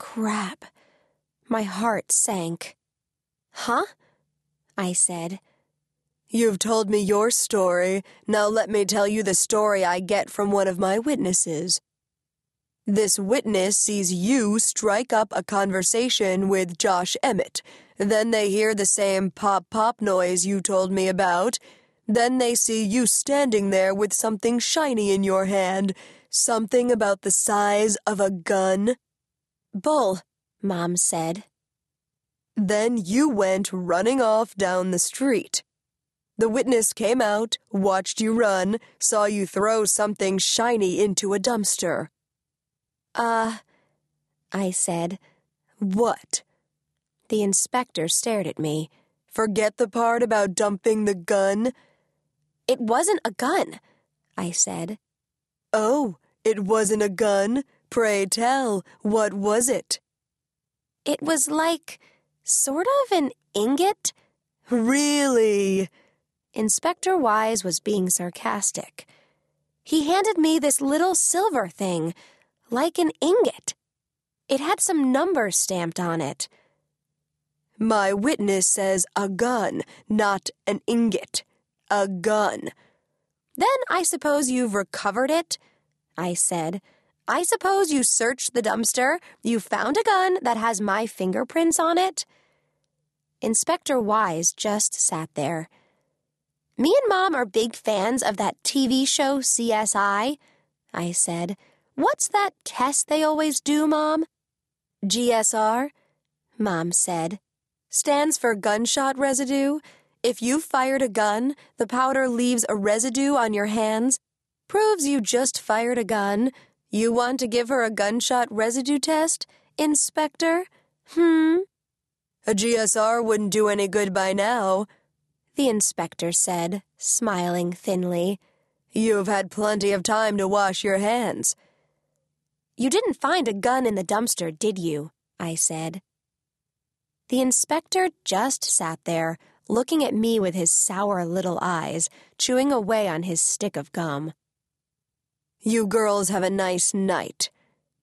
Crap. My heart sank. Huh? I said. You've told me your story. Now let me tell you the story I get from one of my witnesses. This witness sees you strike up a conversation with Josh Emmit. Then they hear the same pop pop noise you told me about. Then they see you standing there with something shiny in your hand. Something about the size of a gun. Bull, Mom said. Then you went running off down the street. The witness came out, watched you run, saw you throw something shiny into a dumpster. Uh, I said. What? The inspector stared at me. Forget the part about dumping the gun? It wasn't a gun, I said. Oh, it wasn't a gun? Pray tell, what was it? It was like sort of an ingot. Really? Inspector Wise was being sarcastic. He handed me this little silver thing, like an ingot. It had some numbers stamped on it. My witness says a gun, not an ingot. A gun. Then I suppose you've recovered it? I said. I suppose you searched the dumpster, you found a gun that has my fingerprints on it? Inspector Wise just sat there. Me and Mom are big fans of that TV show CSI, I said. What's that test they always do, Mom? GSR, Mom said. Stands for gunshot residue. If you fired a gun, the powder leaves a residue on your hands. Proves you just fired a gun. You want to give her a gunshot residue test, Inspector? Hmm? A GSR wouldn't do any good by now, the inspector said, smiling thinly. You've had plenty of time to wash your hands. You didn't find a gun in the dumpster, did you? I said. The inspector just sat there, looking at me with his sour little eyes, chewing away on his stick of gum. You girls have a nice night,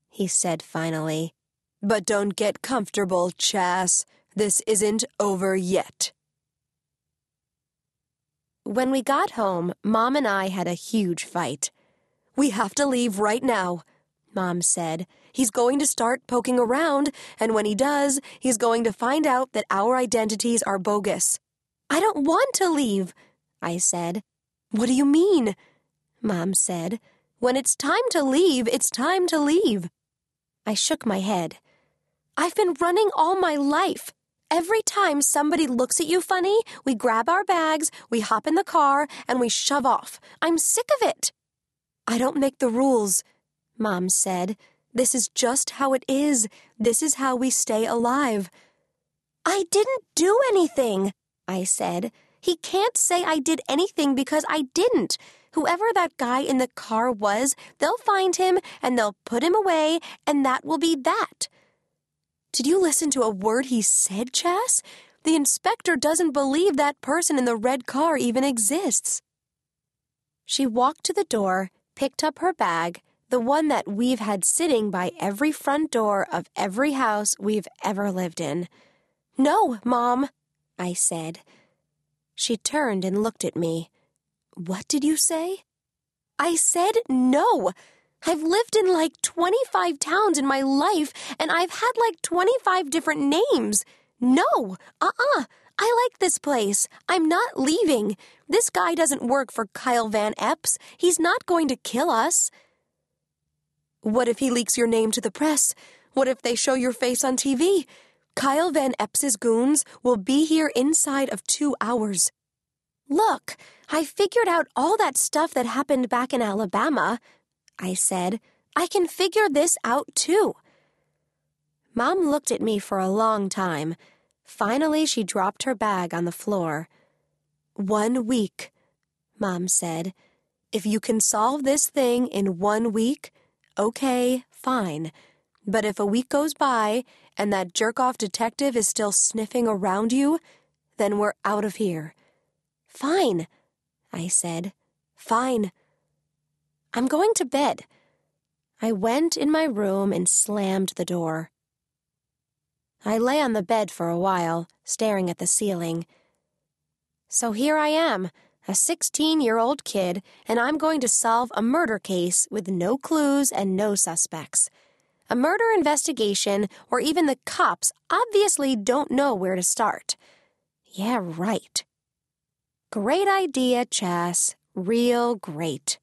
he said finally. But don't get comfortable, Chass. This isn't over yet. When we got home, Mom and I had a huge fight. We have to leave right now, Mom said. He's going to start poking around, and when he does, he's going to find out that our identities are bogus. I don't want to leave, I said. What do you mean? Mom said. When it's time to leave, it's time to leave. I shook my head. I've been running all my life. Every time somebody looks at you funny, we grab our bags, we hop in the car, and we shove off. I'm sick of it. I don't make the rules, Mom said. This is just how it is. This is how we stay alive. I didn't do anything, I said. He can't say I did anything because I didn't. Whoever that guy in the car was, they'll find him and they'll put him away, and that will be that. Did you listen to a word he said, Chass? The inspector doesn't believe that person in the red car even exists. She walked to the door, picked up her bag, the one that we've had sitting by every front door of every house we've ever lived in. No, Mom, I said. She turned and looked at me. What did you say? I said no. I've lived in like 25 towns in my life, and I've had like 25 different names. No, uh uh-uh. uh. I like this place. I'm not leaving. This guy doesn't work for Kyle Van Epps. He's not going to kill us. What if he leaks your name to the press? What if they show your face on TV? Kyle Van Epps's goons will be here inside of two hours. Look, I figured out all that stuff that happened back in Alabama, I said. I can figure this out too. Mom looked at me for a long time. Finally, she dropped her bag on the floor. One week, Mom said. If you can solve this thing in one week, okay, fine. But if a week goes by and that jerk off detective is still sniffing around you, then we're out of here. Fine, I said. Fine. I'm going to bed. I went in my room and slammed the door. I lay on the bed for a while, staring at the ceiling. So here I am, a 16 year old kid, and I'm going to solve a murder case with no clues and no suspects. A murder investigation where even the cops obviously don't know where to start. Yeah, right. Great idea, Chass. Real great.